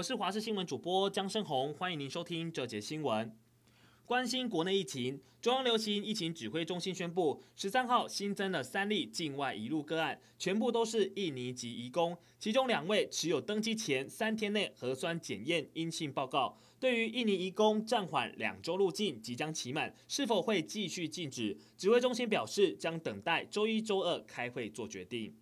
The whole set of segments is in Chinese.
我是华视新闻主播江生红，欢迎您收听这节新闻。关心国内疫情，中央流行疫情指挥中心宣布，十三号新增了三例境外移入个案，全部都是印尼籍移工，其中两位持有登机前三天内核酸检验阴性报告。对于印尼移工暂缓两周入境即将期满，是否会继续禁止？指挥中心表示，将等待周一、周二开会做决定。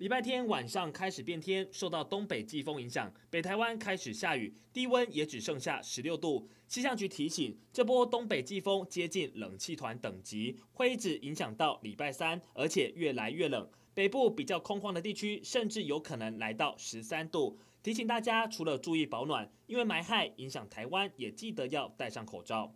礼拜天晚上开始变天，受到东北季风影响，北台湾开始下雨，低温也只剩下十六度。气象局提醒，这波东北季风接近冷气团等级，会一直影响到礼拜三，而且越来越冷。北部比较空旷的地区，甚至有可能来到十三度。提醒大家，除了注意保暖，因为霾害影响台湾，也记得要戴上口罩。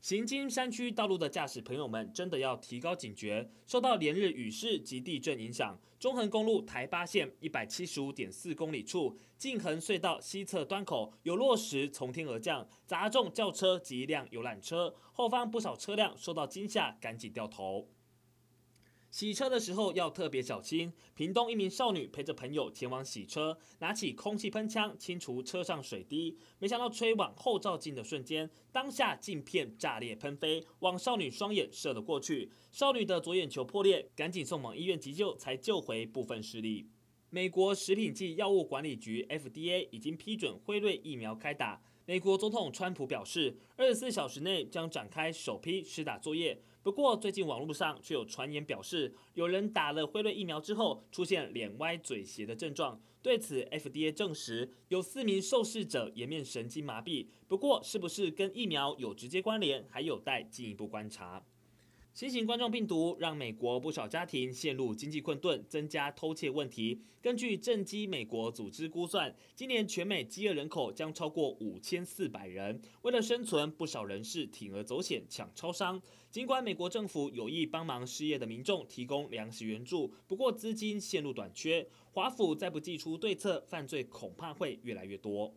行经山区道路的驾驶朋友们，真的要提高警觉。受到连日雨势及地震影响，中横公路台八线一百七十五点四公里处，静恒隧道西侧端口有落石从天而降，砸中轿车及一辆游览车，后方不少车辆受到惊吓，赶紧掉头。洗车的时候要特别小心。屏东一名少女陪着朋友前往洗车，拿起空气喷枪清除车上水滴，没想到吹往后照镜的瞬间，当下镜片炸裂喷飞，往少女双眼射了过去。少女的左眼球破裂，赶紧送往医院急救，才救回部分视力。美国食品及药物管理局 FDA 已经批准辉瑞疫苗开打。美国总统川普表示，二十四小时内将展开首批施打作业。不过，最近网络上却有传言表示，有人打了辉瑞疫苗之后出现脸歪嘴斜的症状。对此，FDA 证实有四名受试者颜面神经麻痹。不过，是不是跟疫苗有直接关联，还有待进一步观察。新型冠状病毒让美国不少家庭陷入经济困顿，增加偷窃问题。根据正畸美国组织估算，今年全美饥饿人口将超过五千四百人。为了生存，不少人士铤而走险抢超商。尽管美国政府有意帮忙失业的民众提供粮食援助，不过资金陷入短缺。华府再不祭出对策，犯罪恐怕会越来越多。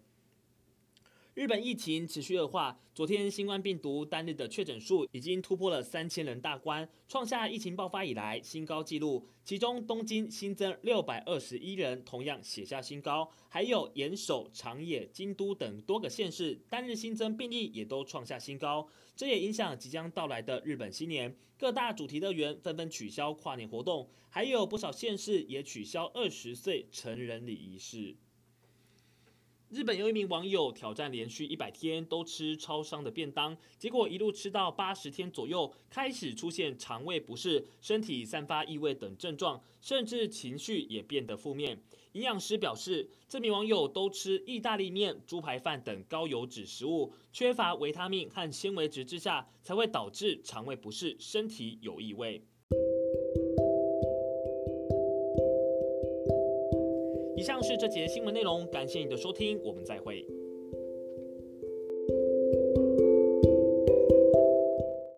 日本疫情持续恶化，昨天新冠病毒单日的确诊数已经突破了三千人大关，创下疫情爆发以来新高纪录。其中东京新增六百二十一人，同样写下新高。还有岩手、长野、京都等多个县市单日新增病例也都创下新高。这也影响即将到来的日本新年，各大主题乐园纷纷取消跨年活动，还有不少县市也取消二十岁成人礼仪式。日本有一名网友挑战连续一百天都吃超商的便当，结果一路吃到八十天左右，开始出现肠胃不适、身体散发异味等症状，甚至情绪也变得负面。营养师表示，这名网友都吃意大利面、猪排饭等高油脂食物，缺乏维他命和纤维质之下，才会导致肠胃不适、身体有异味。以上是这节新闻内容，感谢你的收听，我们再会。